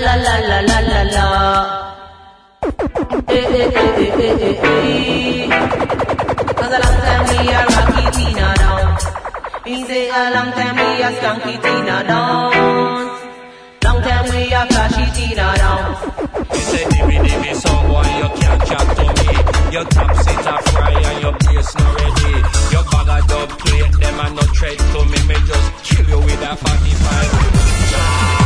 la la la la la la. Eh eh eh eh eh eh. eh. Cause a long time we a Rocky Tina down. Me say a long time we a Skunky Tina down. Long time we a Flashy Tina down. You say dimmy dimmy song boy you can't chat to me. Your top sit a fry and your place not ready. Your bag a dub plate them a no tread to me. Me just kill you with a 45.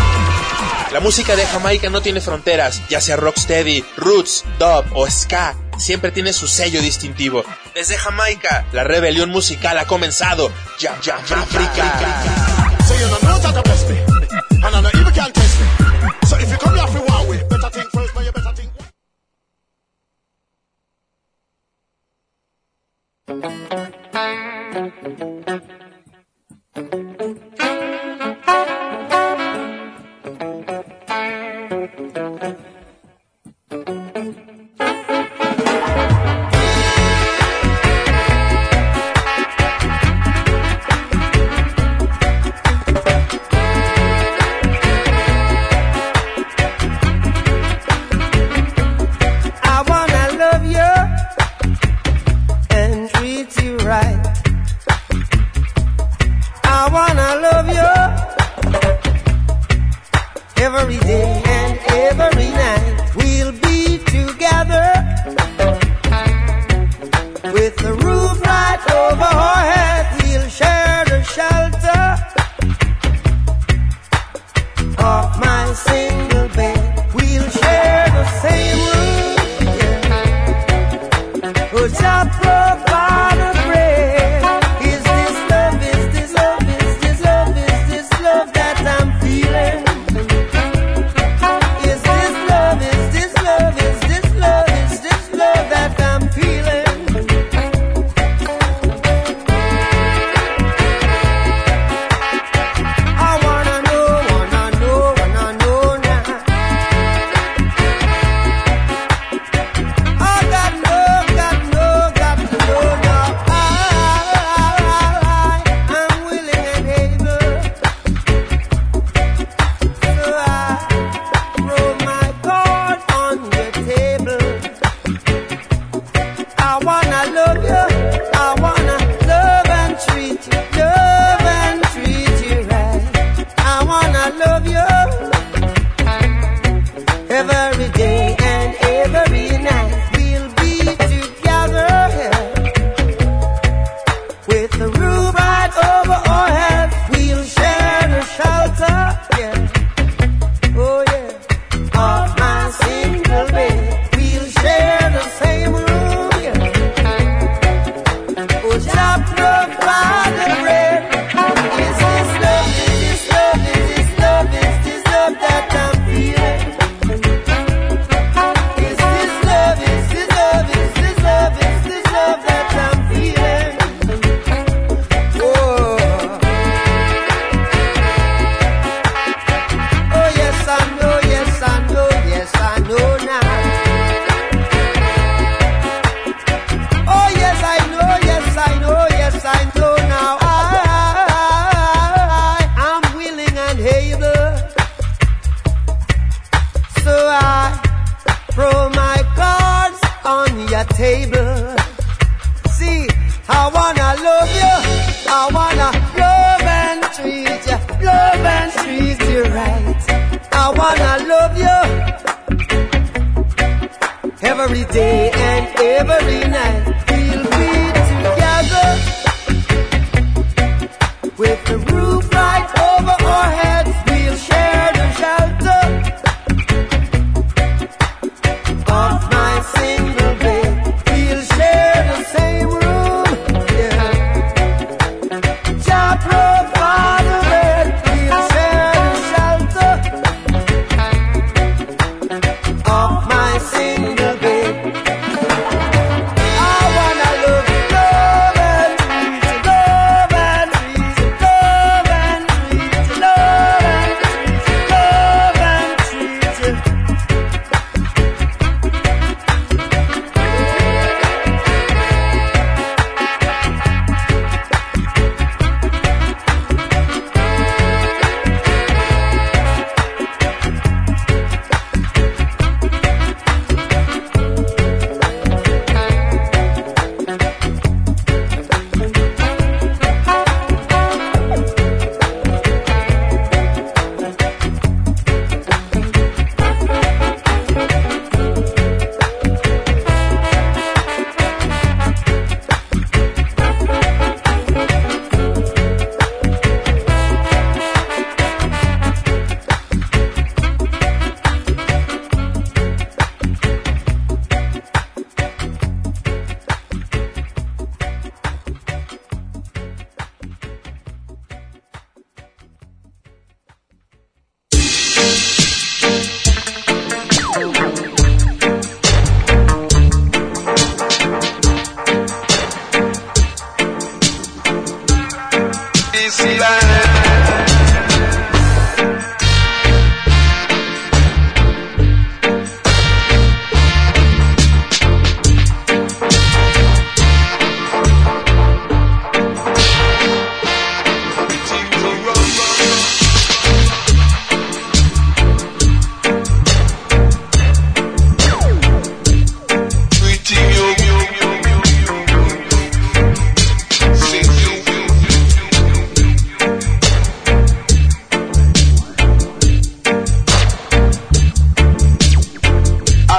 La música de Jamaica no tiene fronteras, ya sea rocksteady, roots, dub o ska, siempre tiene su sello distintivo. Desde Jamaica, la rebelión musical ha comenzado. Ya, ya, ya, África.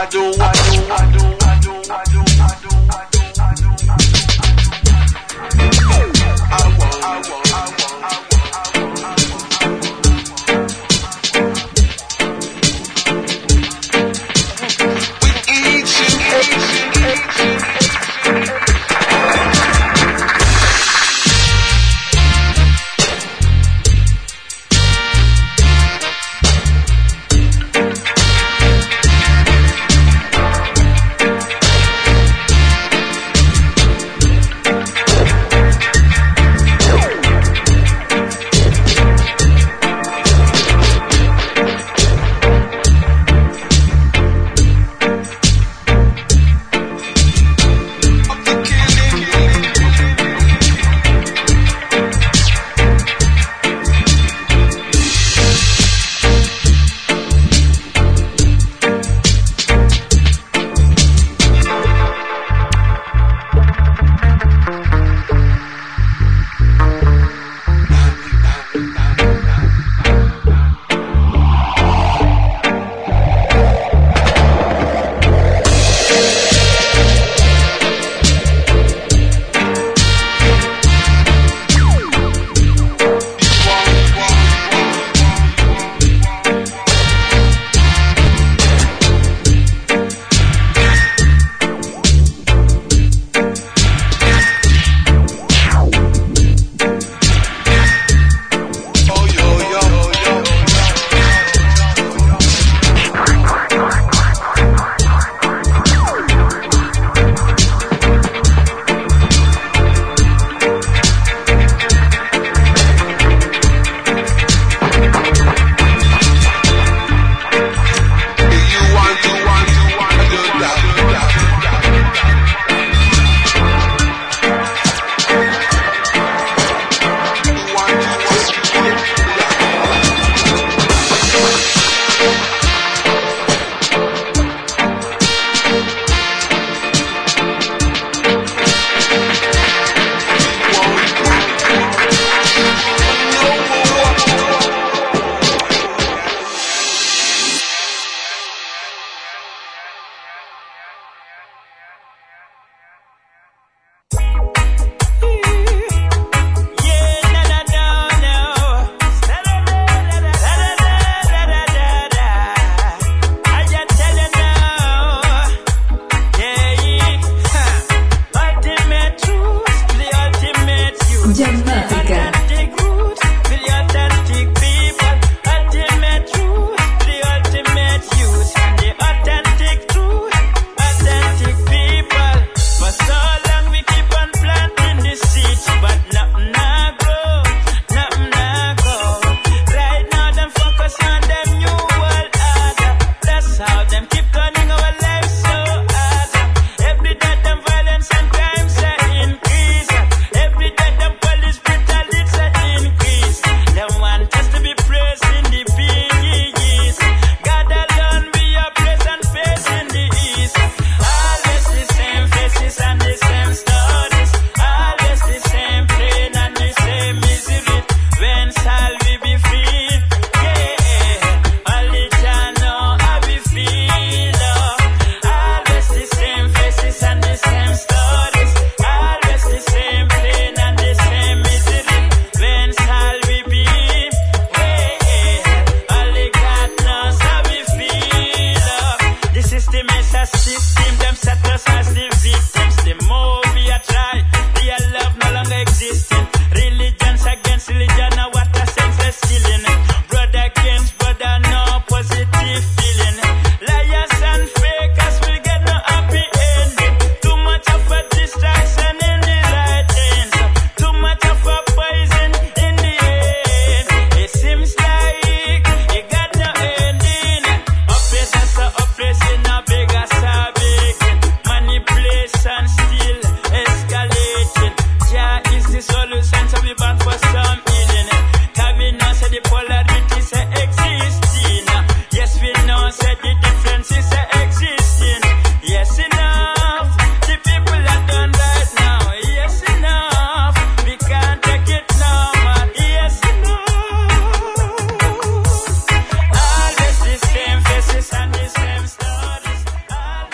I do, I do.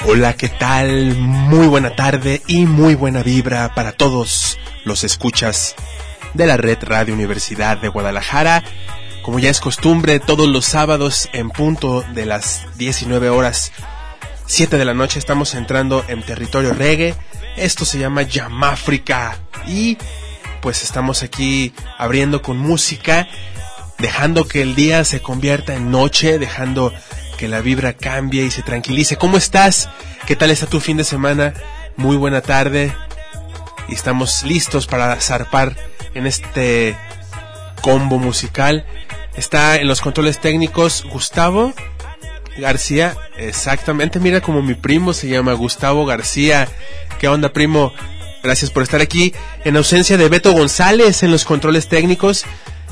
Hola, ¿qué tal? Muy buena tarde y muy buena vibra para todos los escuchas de la Red Radio Universidad de Guadalajara. Como ya es costumbre, todos los sábados en punto de las 19 horas 7 de la noche estamos entrando en territorio reggae. Esto se llama Yamáfrica y pues estamos aquí abriendo con música, dejando que el día se convierta en noche, dejando que la vibra cambie y se tranquilice. ¿Cómo estás? ¿Qué tal está tu fin de semana? Muy buena tarde. Y estamos listos para zarpar en este combo musical. Está en los controles técnicos Gustavo García. Exactamente, mira como mi primo se llama Gustavo García. ¿Qué onda, primo? Gracias por estar aquí. En ausencia de Beto González en los controles técnicos.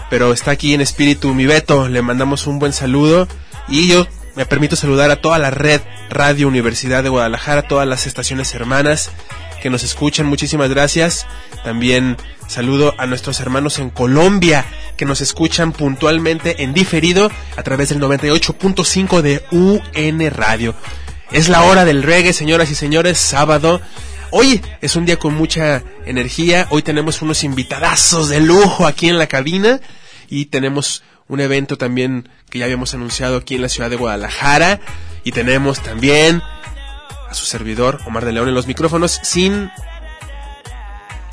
Pero está aquí en espíritu mi Beto. Le mandamos un buen saludo. Y yo me permito saludar a toda la red Radio Universidad de Guadalajara, todas las estaciones hermanas que nos escuchan. Muchísimas gracias. También saludo a nuestros hermanos en Colombia que nos escuchan puntualmente en diferido a través del 98.5 de UN Radio. Es la hora del reggae, señoras y señores, sábado. Hoy es un día con mucha energía. Hoy tenemos unos invitadazos de lujo aquí en la cabina y tenemos un evento también que ya habíamos anunciado aquí en la ciudad de Guadalajara. Y tenemos también a su servidor, Omar de León, en los micrófonos, sin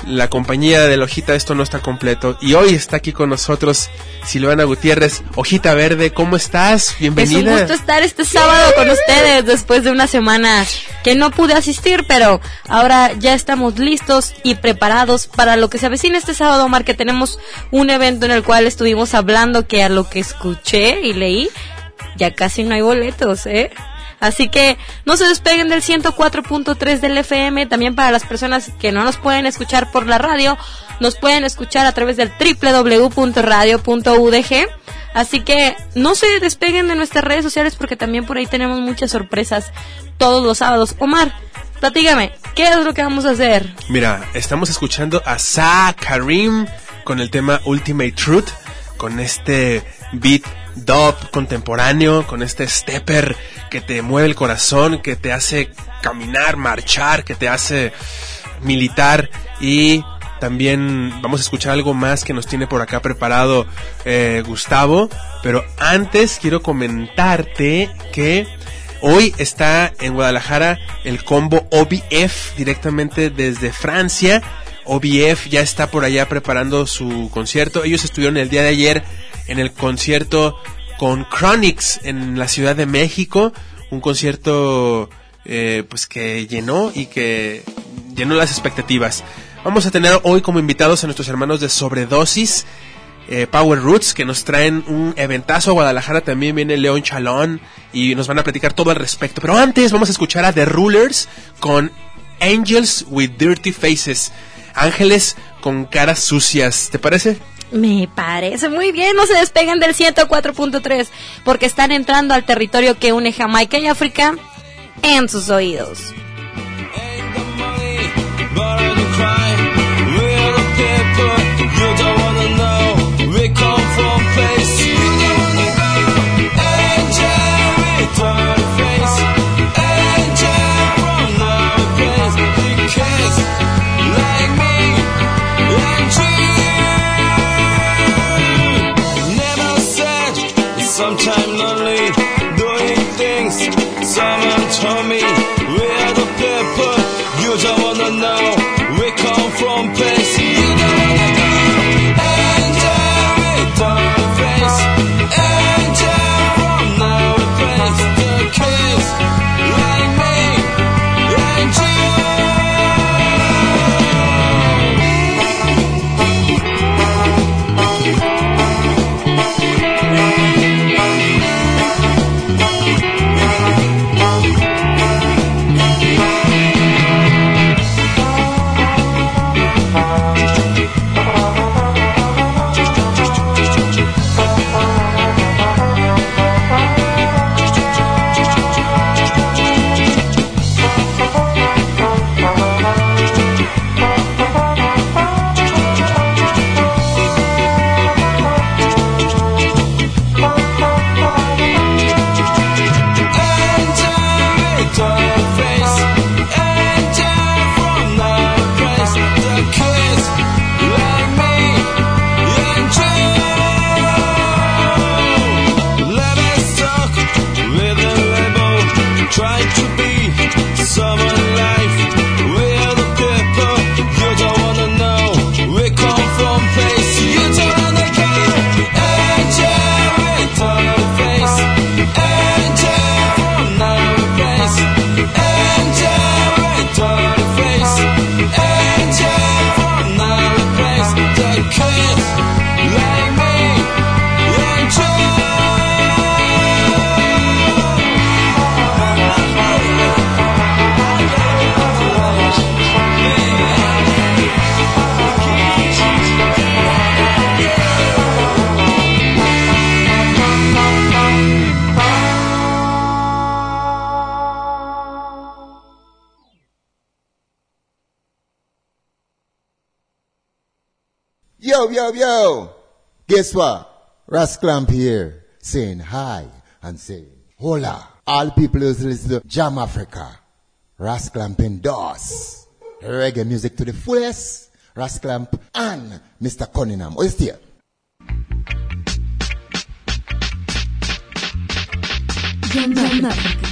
la compañía de la hojita, esto no está completo. Y hoy está aquí con nosotros Silvana Gutiérrez, hojita verde, ¿cómo estás? Bienvenida. Es un gusto estar este sábado con ustedes después de una semana que no pude asistir, pero ahora ya estamos listos y preparados para lo que se avecina este sábado, Omar, que tenemos un evento en el cual estuvimos hablando que a lo que escuché y leí, ya casi no hay boletos, ¿eh? Así que no se despeguen del 104.3 del FM. También para las personas que no nos pueden escuchar por la radio, nos pueden escuchar a través del www.radio.udg. Así que no se despeguen de nuestras redes sociales porque también por ahí tenemos muchas sorpresas todos los sábados. Omar, platígame, ¿qué es lo que vamos a hacer? Mira, estamos escuchando a Sa Karim con el tema Ultimate Truth, con este beat dub contemporáneo, con este stepper que te mueve el corazón, que te hace caminar, marchar, que te hace militar y también vamos a escuchar algo más que nos tiene por acá preparado eh, Gustavo, pero antes quiero comentarte que hoy está en Guadalajara el combo OBF directamente desde Francia. OBF ya está por allá preparando su concierto. Ellos estuvieron el día de ayer en el concierto con Chronics en la Ciudad de México, un concierto eh, pues que llenó y que llenó las expectativas. Vamos a tener hoy como invitados a nuestros hermanos de Sobredosis, eh, Power Roots, que nos traen un eventazo a Guadalajara. También viene León Chalón y nos van a platicar todo al respecto. Pero antes vamos a escuchar a The Rulers con Angels with Dirty Faces. Ángeles con caras sucias. ¿Te parece? Me parece muy bien, no se despeguen del 104.3 porque están entrando al territorio que une Jamaica y África en sus oídos. Guess what? Rasclamp here saying hi and saying hola. All people who listen to Jam Africa. Rasclamp endorse. Reggae music to the fullest. Rasclamp and Mr. Cunningham. Oh, what is here? Llama Talking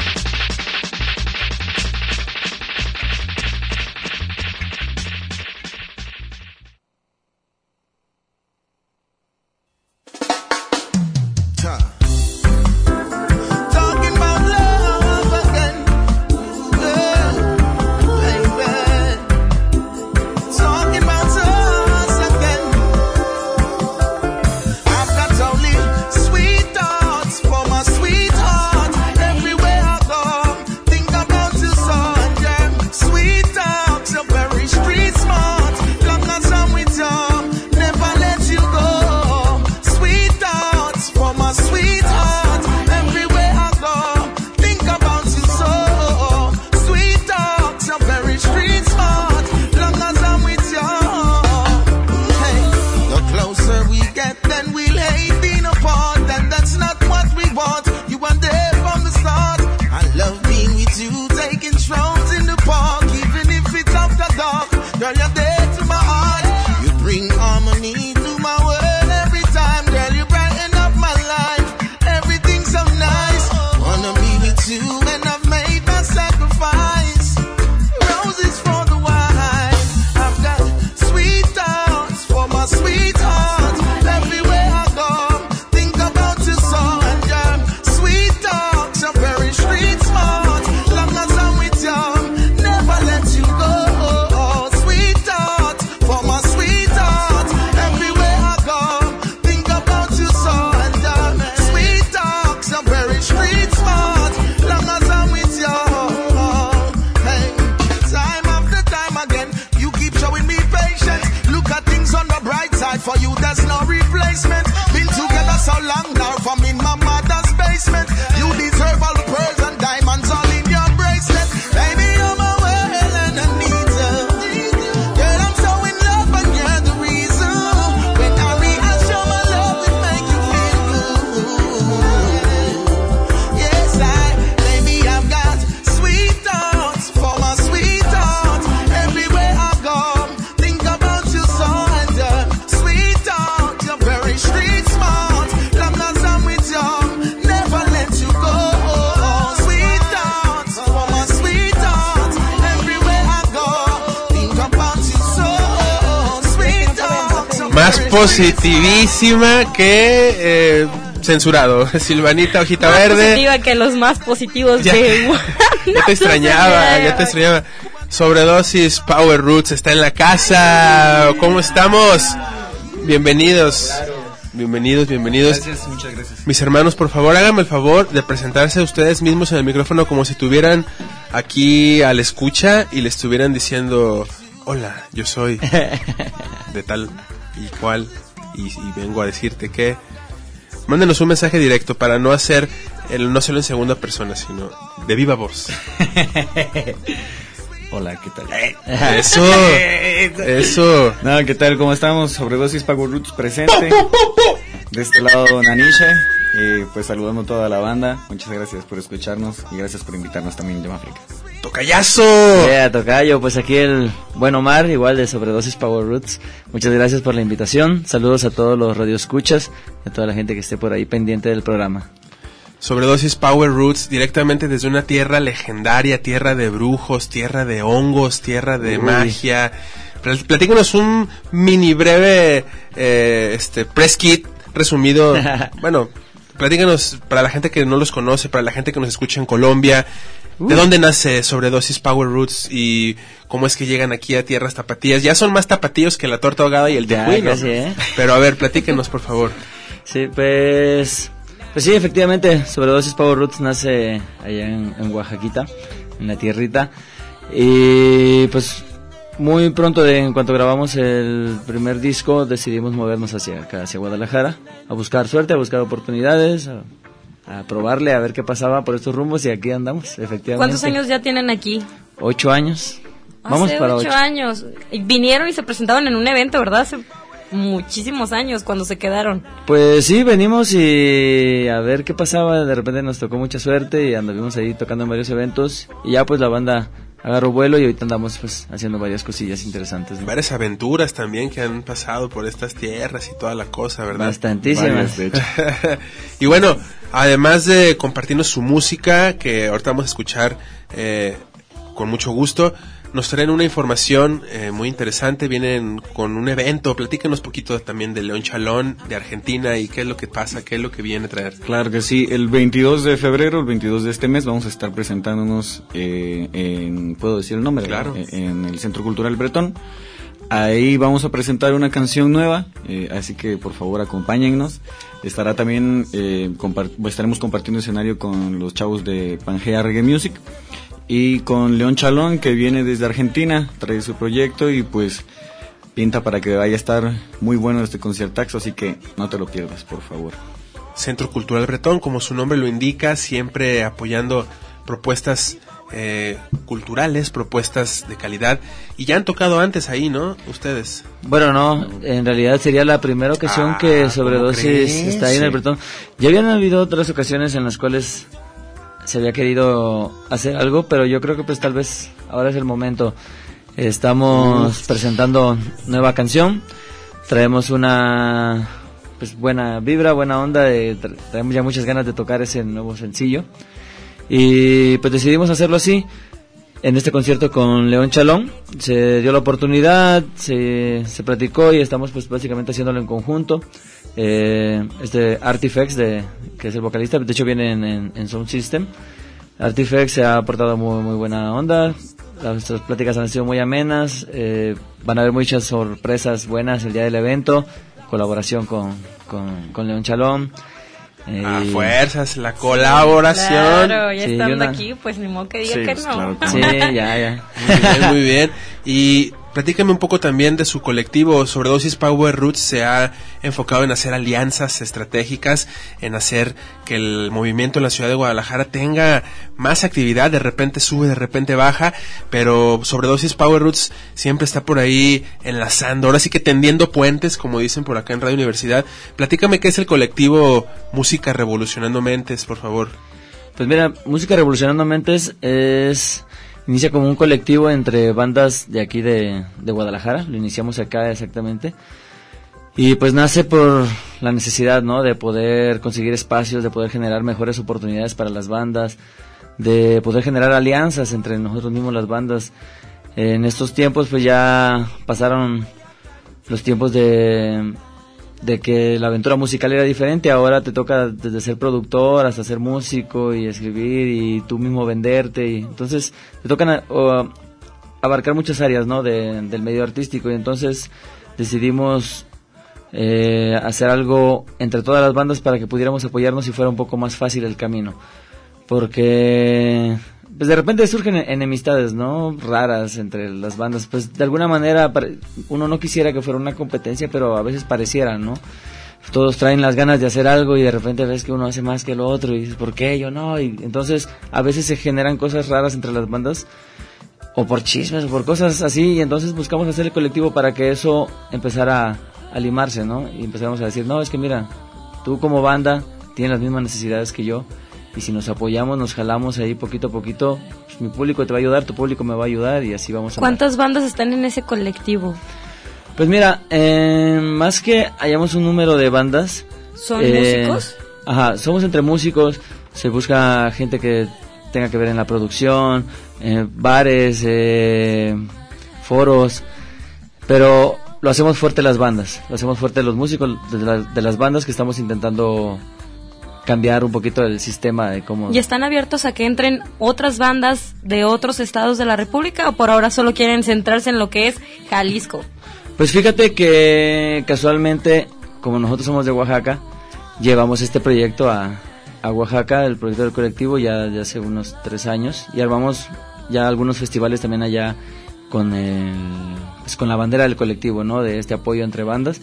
positivísima que eh, censurado. Silvanita, hojita Más verde. positiva que los más positivos Ya. de Ya te extrañaba, ya te extrañaba. Sobredosis Power Roots está en la casa. ¿Cómo estamos? Bienvenidos. Bienvenidos, bienvenidos. Gracias, muchas gracias. Mis hermanos, por favor, háganme el favor de presentarse ustedes mismos en el micrófono como si estuvieran aquí a la escucha y le estuvieran diciendo, hola, yo soy de tal y cual y, y vengo a decirte que... Mándenos un mensaje directo para no hacer el no solo en segunda persona, sino de viva voz. Hola, ¿qué tal? Eso, eso. No, ¿qué tal? ¿Cómo estamos? Sobredosis Power Roots presente. De este lado, Nanisha. Eh, pues saludando a toda la banda. Muchas gracias por escucharnos y gracias por invitarnos también a Llama África. ¡Tocayazo! Yeah, tocayo, pues aquí el buen Omar, igual de Sobredosis Power Roots. Muchas gracias por la invitación. Saludos a todos los radioescuchas y a toda la gente que esté por ahí pendiente del programa. Sobredosis Power Roots directamente desde una tierra legendaria, tierra de brujos, tierra de hongos, tierra de Uy. magia. Pl- Platícanos un mini breve eh, este press kit resumido. bueno, platícanos para la gente que no los conoce, para la gente que nos escucha en Colombia. ¿De dónde nace Sobredosis Power Roots y cómo es que llegan aquí a tierras tapatías? Ya son más tapatíos que la torta ahogada y el tejuino. ¿eh? Pero a ver, platíquenos por favor. Sí, pues, pues sí, efectivamente, Sobredosis Power Roots nace allá en, en Oaxaquita, en la tierrita. Y pues muy pronto, de, en cuanto grabamos el primer disco, decidimos movernos hacia acá, hacia Guadalajara, a buscar suerte, a buscar oportunidades, a, a probarle, a ver qué pasaba por estos rumbos y aquí andamos, efectivamente. ¿Cuántos años ya tienen aquí? Ocho años. Vamos Hace para ocho ocho. años. Vinieron y se presentaban en un evento, ¿verdad? Hace muchísimos años cuando se quedaron. Pues sí, venimos y a ver qué pasaba. De repente nos tocó mucha suerte y anduvimos ahí tocando en varios eventos. Y ya pues la banda agarró vuelo y ahorita andamos pues haciendo varias cosillas interesantes. ¿no? Varias aventuras también que han pasado por estas tierras y toda la cosa, ¿verdad? Bastantísimas. Varias, de hecho. y bueno, además de compartirnos su música, que ahorita vamos a escuchar eh, con mucho gusto, nos traen una información eh, muy interesante, vienen con un evento, platícanos poquito también de León Chalón, de Argentina y qué es lo que pasa, qué es lo que viene a traer. Claro que sí, el 22 de febrero, el 22 de este mes, vamos a estar presentándonos eh, en, ¿puedo decir el nombre? Claro. Eh, En el Centro Cultural Bretón. Ahí vamos a presentar una canción nueva, eh, así que por favor acompáñennos. Estará también, eh, estaremos compartiendo escenario con los chavos de Pangea Reggae Music y con León Chalón que viene desde Argentina, trae su proyecto y pues pinta para que vaya a estar muy bueno este conciertaxo, así que no te lo pierdas, por favor. Centro Cultural Bretón, como su nombre lo indica, siempre apoyando propuestas eh, culturales, propuestas de calidad. Y ya han tocado antes ahí, ¿no? Ustedes. Bueno, no, en realidad sería la primera ocasión Ah, que ¿cómo Sobredosis está ahí en el. Bretón. Ya habían habido otras ocasiones en las cuales se había querido hacer algo, pero yo creo que pues tal vez ahora es el momento. Estamos presentando nueva canción, traemos una pues buena vibra, buena onda, de- tra- traemos ya muchas ganas de tocar ese nuevo sencillo. Y pues decidimos hacerlo así en este concierto con León Chalón. Se dio la oportunidad, se, se platicó y estamos pues básicamente haciéndolo en conjunto. Eh, este Artifacts, de, que es el vocalista, de hecho viene en, Sound System. Artifacts se ha portado muy, muy buena onda. Nuestras pláticas han sido muy amenas. eh, van a haber muchas sorpresas buenas el día del evento. Colaboración con, con León Chalón. Eh, A fuerzas, la colaboración. Claro, ya Sí, estando una- aquí, pues ni modo que diga Sí, que pues, no. claro que Sí, ya, ya. Muy bien, muy bien. Y platícame un poco también de su colectivo. Sobredosis Power Roots se ha enfocado en hacer alianzas estratégicas, en hacer que el movimiento en la ciudad de Guadalajara tenga más actividad. De repente sube, de repente baja, pero Sobredosis Power Roots siempre está por ahí enlazando. Ahora sí que tendiendo puentes, como dicen por acá en Radio Universidad. Platícame qué es el colectivo Música Revolucionando Mentes, por favor. Pues mira, Música Revolucionando Mentes es inicia como un colectivo entre bandas de aquí de, de Guadalajara, lo iniciamos acá exactamente. Y pues nace por la necesidad, ¿no? De poder conseguir espacios, de poder generar mejores oportunidades para las bandas, de poder generar alianzas entre nosotros mismos las bandas. En estos tiempos pues ya pasaron los tiempos de, de que la aventura musical era diferente, ahora te toca desde ser productor hasta ser músico y escribir y tú mismo venderte y entonces te tocan abarcar muchas áreas ¿no? de- del medio artístico y entonces decidimos eh, hacer algo entre todas las bandas para que pudiéramos apoyarnos y fuera un poco más fácil el camino porque pues de repente surgen enemistades, ¿no? Raras entre las bandas. Pues de alguna manera uno no quisiera que fuera una competencia, pero a veces pareciera, ¿no? Todos traen las ganas de hacer algo y de repente ves que uno hace más que el otro y dices, ¿por qué yo no? Y entonces a veces se generan cosas raras entre las bandas o por chismes o por cosas así y entonces buscamos hacer el colectivo para que eso empezara a limarse, ¿no? Y empezamos a decir, no, es que mira, tú como banda tienes las mismas necesidades que yo y si nos apoyamos, nos jalamos ahí poquito a poquito, pues mi público te va a ayudar, tu público me va a ayudar y así vamos a... andar. ¿Cuántas bandas están en ese colectivo? Pues mira, eh, más que hayamos un número de bandas... ¿Son eh, músicos? Ajá, somos entre músicos, se busca gente que tenga que ver en la producción, eh, bares, eh, foros, pero lo hacemos fuerte las bandas, lo hacemos fuerte los músicos de, la- de las bandas que estamos intentando cambiar un poquito el sistema de cómo... ¿Y están abiertos a que entren otras bandas de otros estados de la República o por ahora solo quieren centrarse en lo que es Jalisco? Pues fíjate que casualmente, como nosotros somos de Oaxaca, llevamos este proyecto a, a Oaxaca, el proyecto del colectivo, ya, ya hace unos tres años, y armamos ya algunos festivales también allá con, el, pues con la bandera del colectivo, ¿no? De este apoyo entre bandas.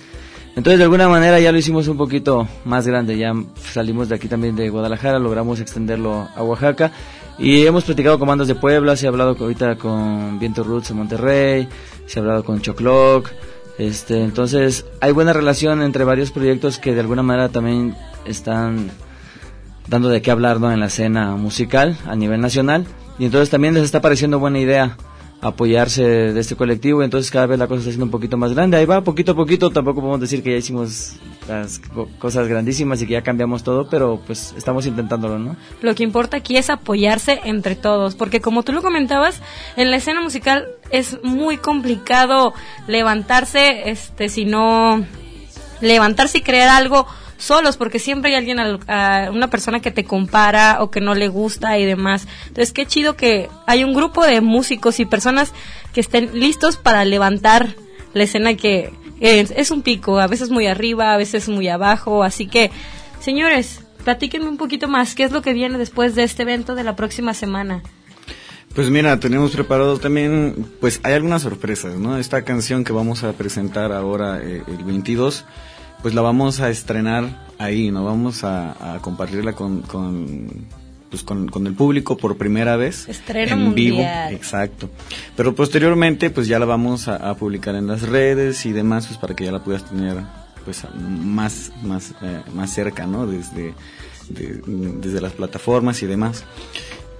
Entonces, de alguna manera ya lo hicimos un poquito más grande, ya salimos de aquí también de Guadalajara, logramos extenderlo a Oaxaca y hemos platicado con bandas de Puebla, se ha hablado ahorita con Viento Roots en Monterrey, se ha hablado con Chocloc, Este, entonces hay buena relación entre varios proyectos que de alguna manera también están dando de qué hablar ¿no? en la escena musical a nivel nacional y entonces también les está pareciendo buena idea apoyarse de este colectivo, entonces cada vez la cosa está siendo un poquito más grande. Ahí va, poquito a poquito, tampoco podemos decir que ya hicimos las co- cosas grandísimas y que ya cambiamos todo, pero pues estamos intentándolo, ¿no? Lo que importa aquí es apoyarse entre todos, porque como tú lo comentabas, en la escena musical es muy complicado levantarse, este, si no levantarse y crear algo solos, porque siempre hay alguien, una persona que te compara o que no le gusta y demás. Entonces, qué chido que hay un grupo de músicos y personas que estén listos para levantar la escena que es, es un pico, a veces muy arriba, a veces muy abajo, así que, señores, platíquenme un poquito más, ¿qué es lo que viene después de este evento de la próxima semana? Pues mira, tenemos preparado también, pues hay algunas sorpresas, ¿no? Esta canción que vamos a presentar ahora eh, el 22, pues la vamos a estrenar ahí, ¿no? Vamos a, a compartirla con, con, pues con, con el público por primera vez. Estreno en vivo. Exacto. Pero posteriormente, pues ya la vamos a, a publicar en las redes y demás, pues para que ya la puedas tener, pues más, más, eh, más cerca, ¿no? Desde, de- desde las plataformas y demás.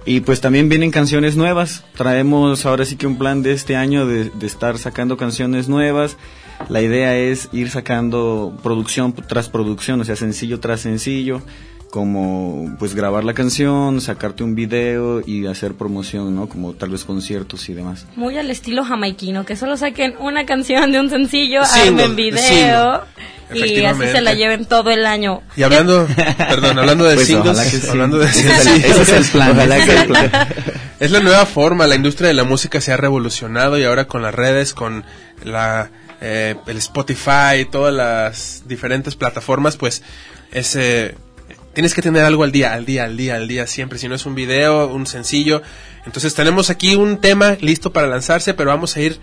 Y pues también vienen canciones nuevas. Traemos ahora sí que un plan de este año de, de estar sacando canciones nuevas. La idea es ir sacando producción tras producción, o sea, sencillo tras sencillo, como pues grabar la canción, sacarte un video y hacer promoción, ¿no? Como tal vez conciertos y demás. Muy al estilo jamaiquino, que solo saquen una canción de un sencillo, armen video y así se la lleven todo el año. Y hablando, perdón, hablando de Pues singles, sí. hablando de Ese es el- singles, ese es el plan, Ojalá que el plan. Es la nueva forma, la industria de la música se ha revolucionado y ahora con las redes, con la eh, el Spotify, todas las diferentes plataformas, pues es eh, tienes que tener algo al día, al día, al día, al día, siempre. Si no es un video, un sencillo. Entonces tenemos aquí un tema listo para lanzarse, pero vamos a ir,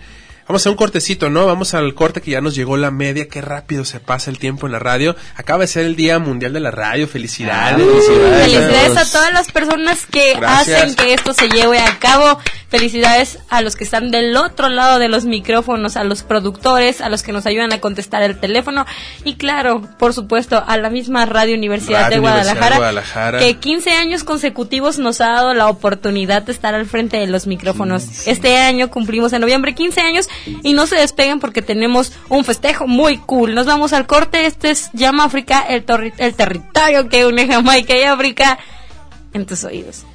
vamos a un cortecito, ¿no? Vamos al corte que ya nos llegó la media. Qué rápido se pasa el tiempo en la radio. Acaba de ser el Día Mundial de la Radio. Felicidades. felicidades. Felicidades a todas las personas que Gracias. hacen que esto se lleve a cabo. Felicidades a los que están del otro lado de los micrófonos, a los productores, a los que nos ayudan a contestar el teléfono y claro, por supuesto, a la misma Radio Universidad, Radio de, Universidad Guadalajara, de Guadalajara. que 15 años consecutivos nos ha dado la oportunidad de estar al frente de los micrófonos. Este año cumplimos en noviembre 15 años y no se despeguen porque tenemos un festejo muy cool. Nos vamos al corte, este es Llama África, el, torri- el territorio que une Jamaica y África en tus oídos.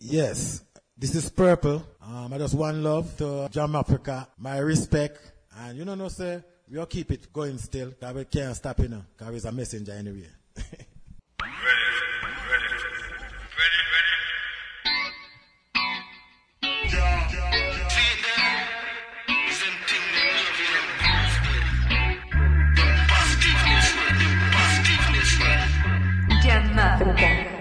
Yes, this is Purple. Um, I just one love to Jam Africa. My respect. And you know, no, sir, we'll keep it going still. Cause we can't stop, you know. Cause it's a messenger anyway. 嗯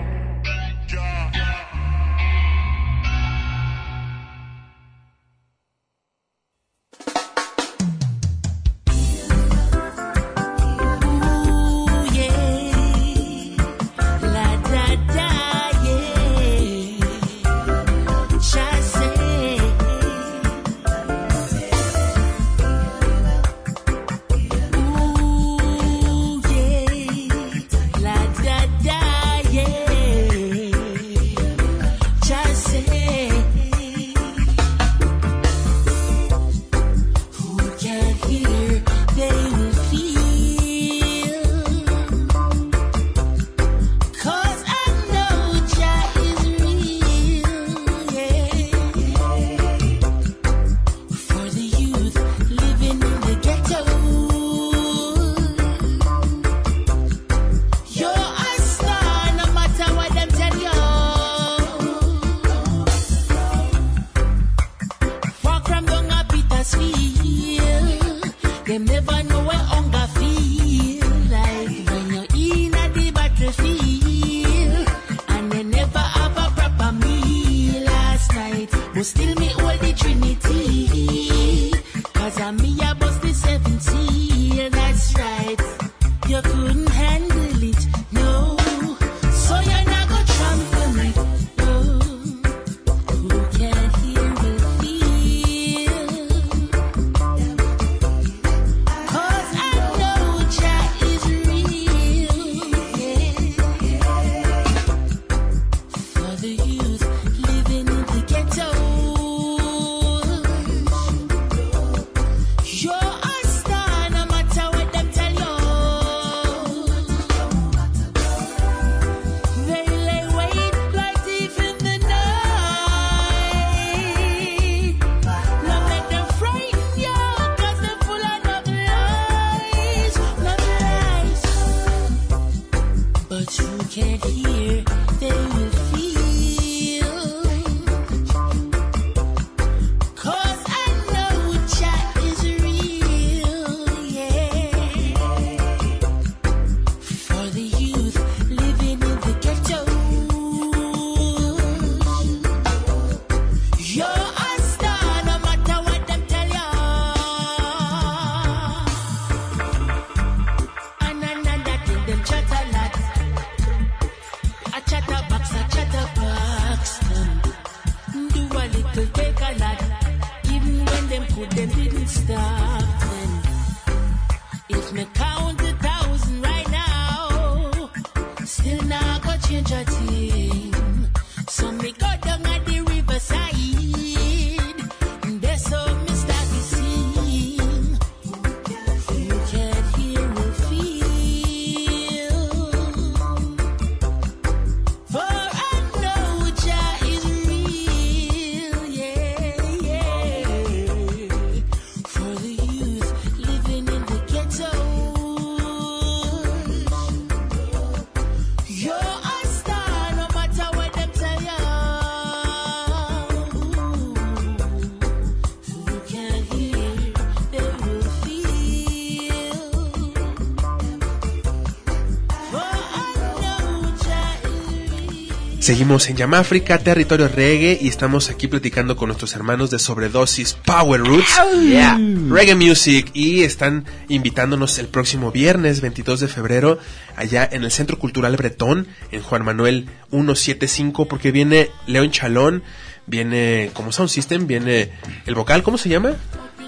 Seguimos en Yamáfrica, territorio reggae, y estamos aquí platicando con nuestros hermanos de Sobredosis Power Roots. Yeah. Reggae Music y están invitándonos el próximo viernes 22 de febrero allá en el Centro Cultural Bretón en Juan Manuel 175 porque viene León Chalón, viene como Sound System, viene el vocal, ¿cómo se llama?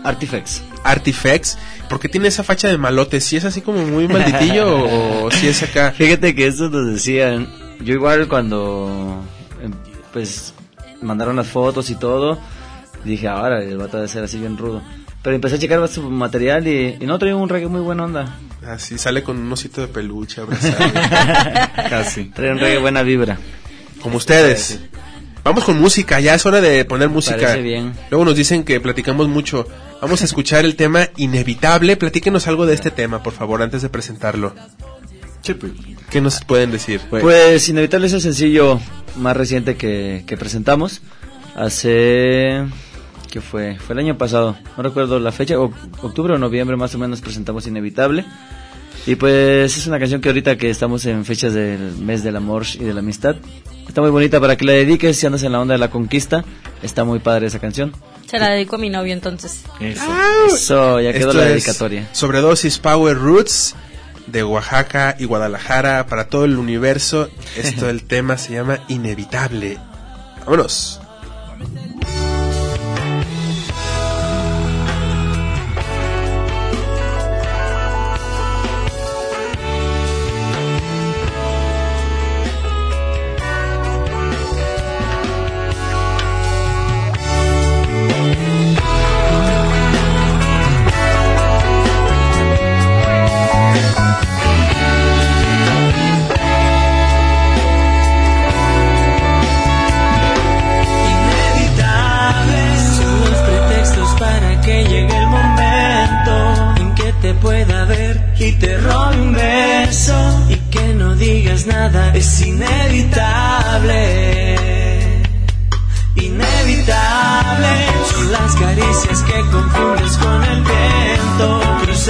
Artifacts. Artifacts, porque tiene esa facha de malote, si es así como muy malditillo o, o si es acá. Fíjate que eso nos decían. Yo igual cuando em, pues mandaron las fotos y todo, dije, ahora el vato debe ser así bien rudo. Pero empecé a checar su material y, y no traía un reggae muy buena onda. Así sale con un osito de peluche abrazado. Casi. Trae un reggae buena vibra. Como ustedes. Vamos con música, ya es hora de poner música. Parece bien. Luego nos dicen que platicamos mucho. Vamos a escuchar el tema Inevitable. Platíquenos algo de este tema, por favor, antes de presentarlo. ¿Qué nos pueden decir? Pues Inevitable es el sencillo más reciente que, que presentamos. Hace... ¿Qué fue? Fue el año pasado. No recuerdo la fecha. o- octubre o noviembre más o menos presentamos Inevitable. Y pues es una canción que ahorita que estamos en fechas del mes del amor y de la amistad. Está muy bonita para que la dediques si andas en la onda de la conquista. Está muy padre esa canción. Se la dedico a mi novio entonces. Eso, ya quedó Esto la dedicatoria. Sobredosis Power Roots de Oaxaca y Guadalajara para todo el universo. Esto, el tema se llama Inevitable. Vámonos.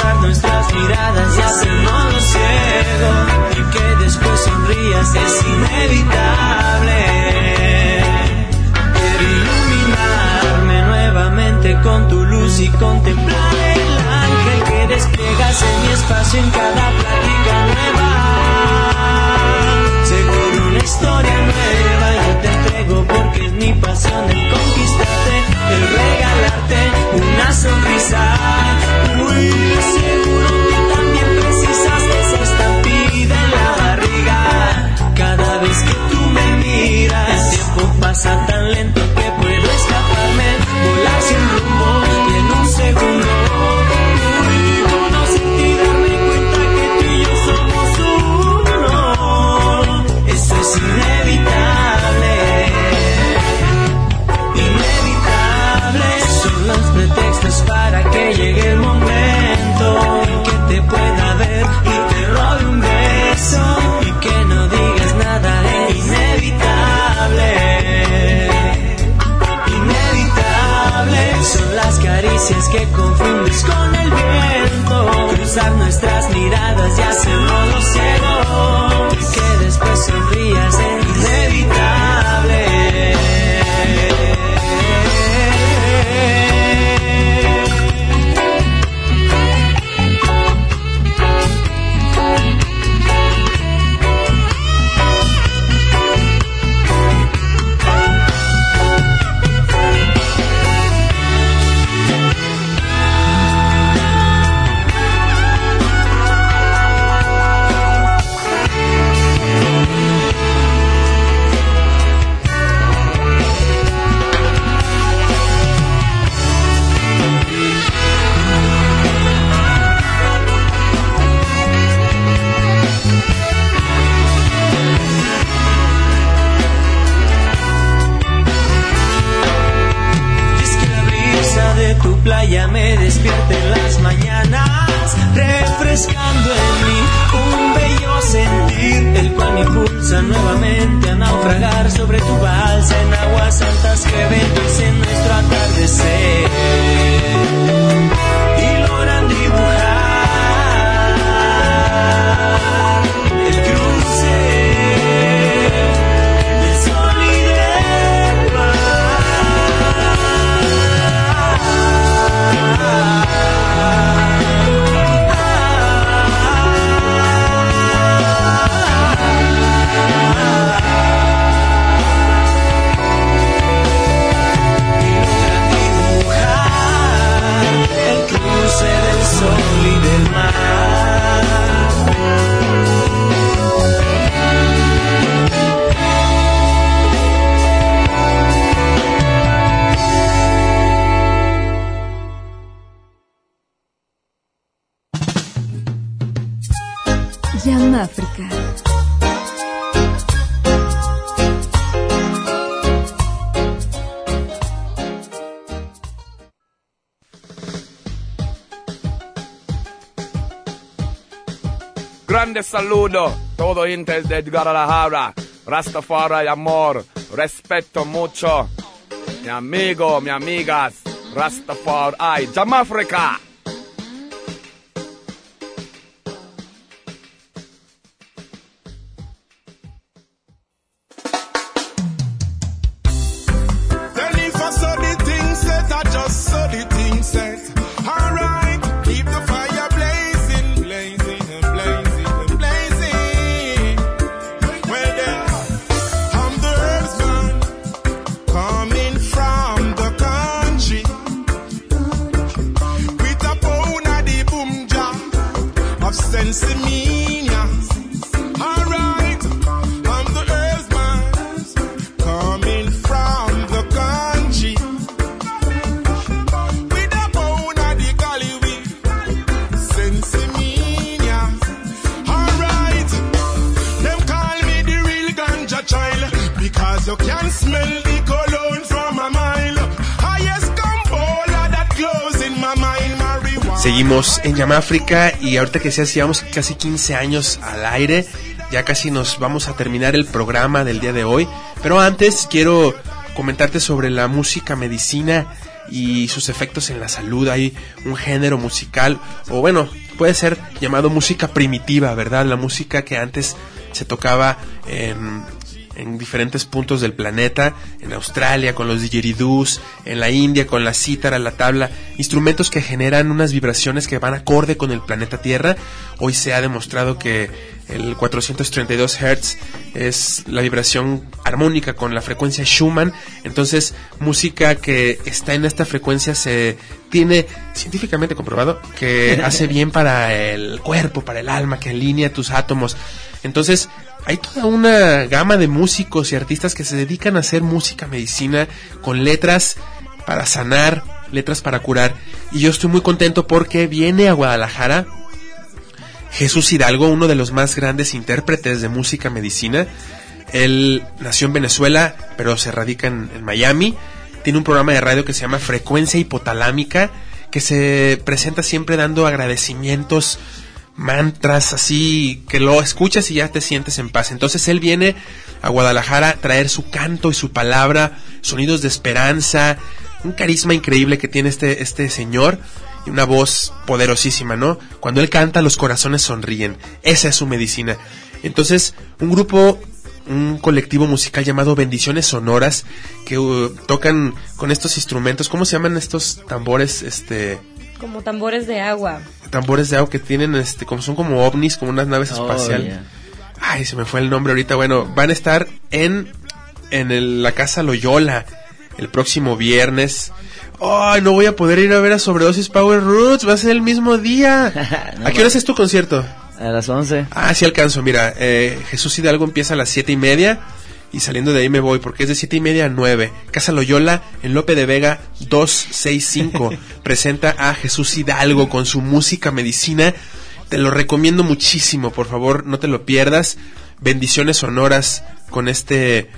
Nuestras miradas y hacernos ciego y que después sonrías es inevitable. Quiero iluminarme nuevamente con tu luz y contemplar el ángel que despliegas en mi espacio en cada plática playa me despierte en las mañanas, refrescando en mí un bello sentir, el cual me impulsa nuevamente a naufragar sobre tu balsa en aguas santas que bendicen nuestro atardecer Saludo, todo Intel de Guadalajara, Rastafari amor, respeto mucho, mi amigo, mi amigas, Rastafari, Jamafrica. En Yamáfrica y ahorita que seas llevamos casi 15 años al aire, ya casi nos vamos a terminar el programa del día de hoy, pero antes quiero comentarte sobre la música medicina y sus efectos en la salud. Hay un género musical, o bueno, puede ser llamado música primitiva, ¿verdad? La música que antes se tocaba en diferentes puntos del planeta, en Australia con los didgeridoos, en la India con la cítara, la tabla, instrumentos que generan unas vibraciones que van acorde con el planeta Tierra. Hoy se ha demostrado que el 432 Hz es la vibración armónica con la frecuencia Schumann, entonces música que está en esta frecuencia se tiene científicamente comprobado que hace bien para el cuerpo, para el alma, que alinea tus átomos. Entonces, hay toda una gama de músicos y artistas que se dedican a hacer música medicina con letras para sanar, letras para curar. Y yo estoy muy contento porque viene a Guadalajara Jesús Hidalgo, uno de los más grandes intérpretes de música medicina. Él nació en Venezuela, pero se radica en, Miami. Tiene un programa de radio que se llama Frecuencia Hipotalámica, que se presenta siempre dando agradecimientos, mantras, así que lo escuchas y ya te sientes en paz. Entonces él viene a Guadalajara a traer su canto y su palabra, sonidos de esperanza, un carisma increíble que tiene este, este señor y una voz poderosísima, ¿no? Cuando él canta, los corazones sonríen. Esa es su medicina. Entonces, un grupo, un colectivo musical llamado Bendiciones Sonoras, que uh, tocan con estos instrumentos, ¿cómo se llaman estos tambores? Este, Como tambores de agua. tambores de agua que tienen, este, como son como ovnis, como unas naves Oh, espaciales. yeah. Ay, se me fue el nombre ahorita. Bueno, van a estar en, en el- la casa Loyola el próximo viernes. Ay, no voy a poder ir a ver a Sobredosis Power Roots, va a ser el mismo día. ¿A qué hora es tu concierto? A las 11. Ah, sí alcanzo, mira, eh, Jesús Hidalgo empieza a las siete y media y saliendo de ahí me voy porque es de siete y media a nueve. Casa Loyola en Lope de Vega 265 presenta a Jesús Hidalgo con su música medicina. Te lo recomiendo muchísimo, por favor, no te lo pierdas. Bendiciones sonoras con este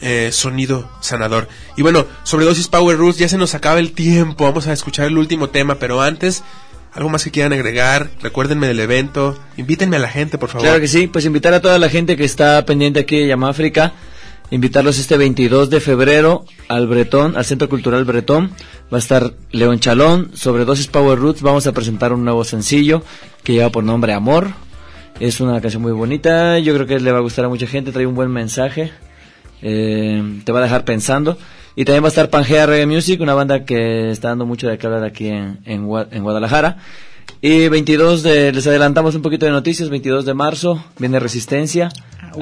eh, sonido sanador. Y bueno, sobredosis Power Roots, ya se nos acaba el tiempo. Vamos a escuchar el último tema, pero antes, algo más que quieran agregar. Recuérdenme del evento. Invítenme a la gente, por favor. Claro que sí, pues invitar a toda la gente que está pendiente aquí de Yamáfrica, invitarlos este 22 de febrero al Bretón, al Centro Cultural Bretón. Va a estar León Chalón, Sobredosis Power Roots, vamos a presentar un nuevo sencillo que lleva por nombre Amor. Es una canción muy bonita, yo creo que le va a gustar a mucha gente, trae un buen mensaje, eh, te va a dejar pensando. Y también va a estar Pangea Reggae Music, una banda que está dando mucho de qué hablar aquí en, en, Gua- en Guadalajara. Y 22 de, les adelantamos un poquito de noticias, 22 de marzo viene Resistencia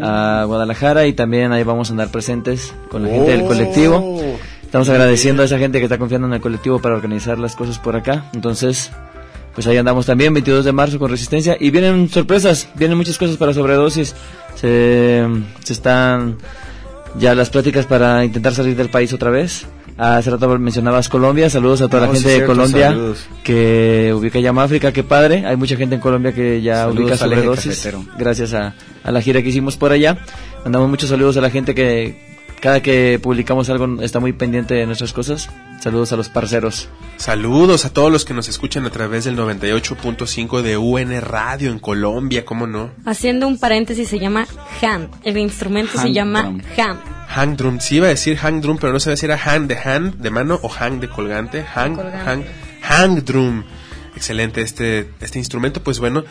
a Guadalajara y también ahí vamos a andar presentes con la gente del colectivo. Estamos agradeciendo a esa gente que está confiando en el colectivo para organizar las cosas por acá. Entonces, pues ahí andamos también, 22 de marzo con Resistencia. Y vienen sorpresas, vienen muchas cosas para sobredosis. Se, se están ya las pláticas para intentar salir del país otra vez. Hace rato mencionabas Colombia, saludos a toda No, la sí, gente de cierto, Colombia saludos. que ubica Yamáfrica, qué padre. Hay mucha gente en Colombia que ya Saludos ubica sobredosis. Gracias a, a la gira que hicimos por allá. Mandamos muchos saludos a la gente que cada que publicamos algo está muy pendiente de nuestras cosas. Saludos a los parceros. Saludos a todos los que nos escuchan a través del 98.5 de UN Radio en Colombia, ¿cómo no? Haciendo un paréntesis, se llama hand. El instrumento se llama drum. hand. Hang drum, sí iba a decir hang drum, pero no sabía si era hand de hand, de mano, o hang de colgante. Hang, colgante. hang, hang drum. Excelente este, este instrumento, pues bueno,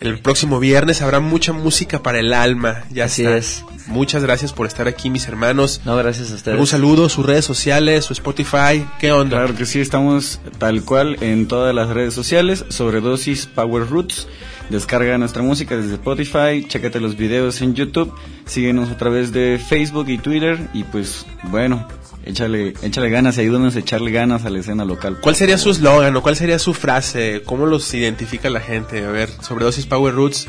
el próximo viernes habrá mucha música para el alma. Ya Así está. es. Muchas gracias por estar aquí, mis hermanos. No, gracias a ustedes. Un saludo, sus redes sociales, su Spotify, ¿qué onda? Claro que sí, estamos tal cual en todas las redes sociales, sobredosis Power Roots. Descarga nuestra música desde Spotify, chécate los videos en YouTube, síguenos a través de Facebook y Twitter y pues bueno, échale, échale ganas y ayúdanos a echarle ganas a la escena local. ¿Cuál sería su eslogan o cuál sería su frase? ¿Cómo los identifica la gente? A ver, sobredosis Power Roots.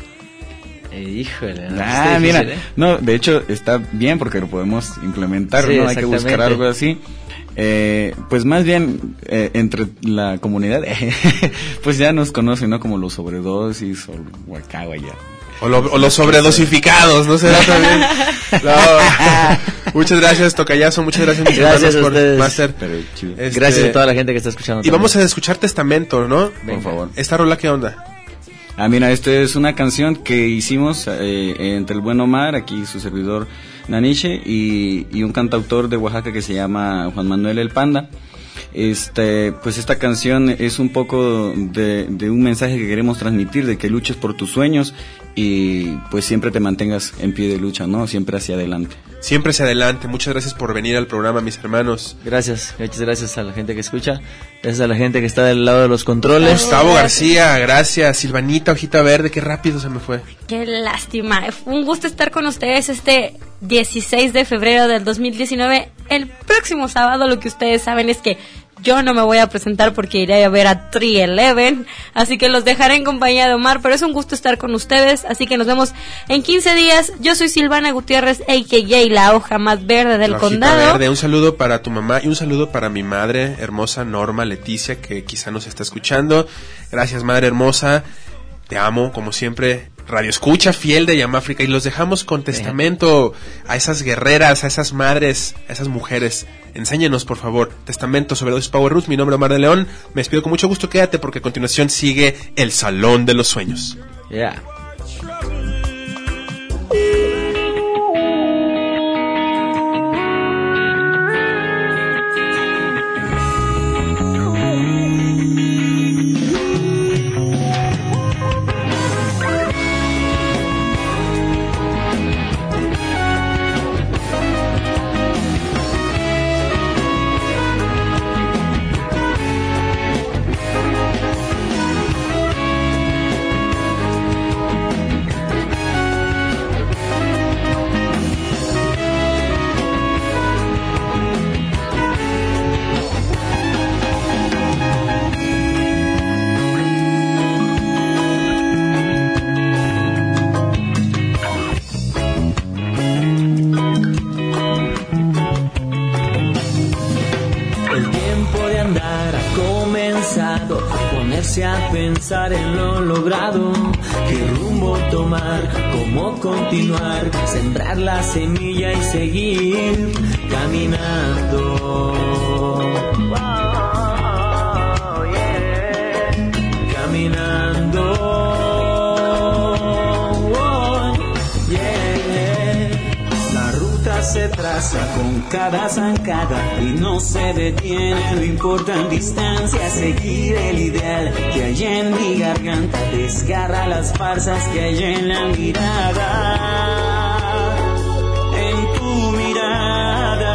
Eh, híjole. Ah, está mira, ¿eh? no, de hecho está bien porque lo podemos implementar, Sí, ¿no? Hay que buscar algo así. Eh, pues más bien eh, entre la comunidad, pues ya nos conocen, ¿no? Como los sobredosis o Huacagua ya. O, lo- o los sobredosificados, ¿no será también? No. Muchas gracias, Tocayazo. Muchas gracias, mis Gracias a por. Master. Este, Gracias a toda la gente que está escuchando. Y vamos a escuchar Testamento, ¿no? Por favor. ¿Esta rola qué onda? Ah, mira, esta es una canción que hicimos eh, entre el buen Omar, aquí su servidor Naniche, y, y un cantautor de Oaxaca que se llama Juan Manuel El Panda. Este, pues esta canción es un poco de, de un mensaje que queremos transmitir, de que luches por tus sueños y pues siempre te mantengas en pie de lucha, ¿no? Siempre hacia adelante. Siempre hacia adelante. Muchas gracias por venir al programa, mis hermanos. Gracias, muchas gracias a la gente que escucha, gracias a la gente que está del lado de los controles. Gustavo García, gracias. Silvanita, hojita verde, qué rápido se me fue. Qué lástima. Fue un gusto estar con ustedes este 16 de febrero del 2019. El próximo sábado lo que ustedes saben es que yo no me voy a presentar porque iré a ver a 311. Así que los dejaré en compañía de Omar. Pero es un gusto estar con ustedes. Así que nos vemos en 15 días. Yo soy Silvana Gutiérrez, a.k.a. la hoja más verde del La condado. verde. Un saludo para tu mamá y un saludo para mi madre hermosa Norma Leticia, que quizá nos está escuchando. Gracias, madre hermosa. Te amo, como siempre. Radio Escucha, fiel de Yamáfrica. Y los dejamos con testamento a esas guerreras, a esas madres, a esas mujeres. Enséñenos, por favor. Testamento sobre los Power Roots. Mi nombre es Omar de León. Me despido con mucho gusto. Quédate porque a continuación sigue El Salón de los Sueños. Yeah. Pensar en lo logrado, qué rumbo tomar, cómo continuar, sembrar la semilla y seguir caminando. Se traza con cada zancada y no se detiene, no importa en distancia, seguir el ideal que hay en mi garganta, desgarra las farsas que hay en la mirada. En tu mirada,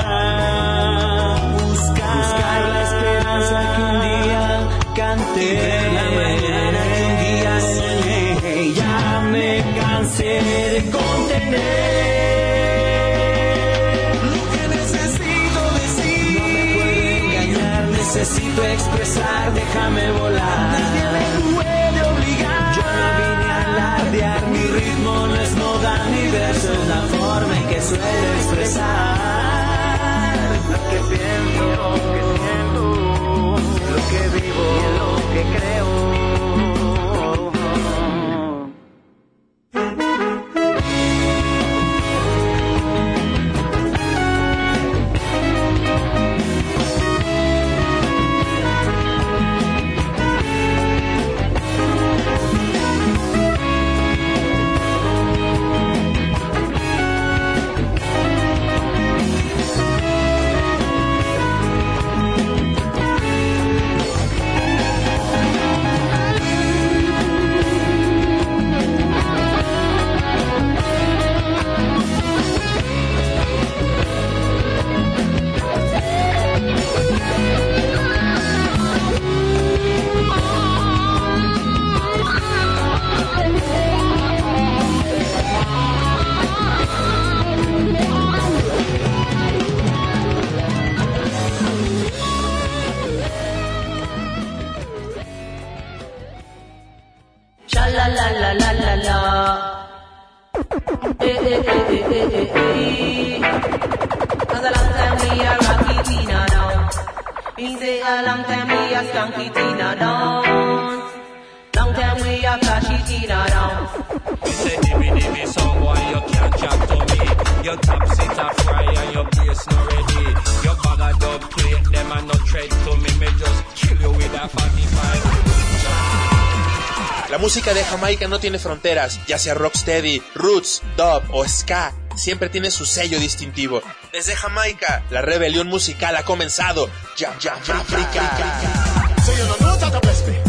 buscar, buscar la esperanza que un día canté. La mañana que un día soñé, ya me cansé de contener. Necesito expresar, déjame volar. Nadie me puede obligar. Yo no vine a alardear, mi ritmo no es moda, mi verso es la forma en que suelo expresar lo que pienso, lo que siento, lo que vivo, y lo que creo. Jamaica no tiene fronteras, ya sea rocksteady, roots, dub o ska, siempre tiene su sello distintivo. Desde Jamaica, la rebelión musical ha comenzado. Ya, ya, África. So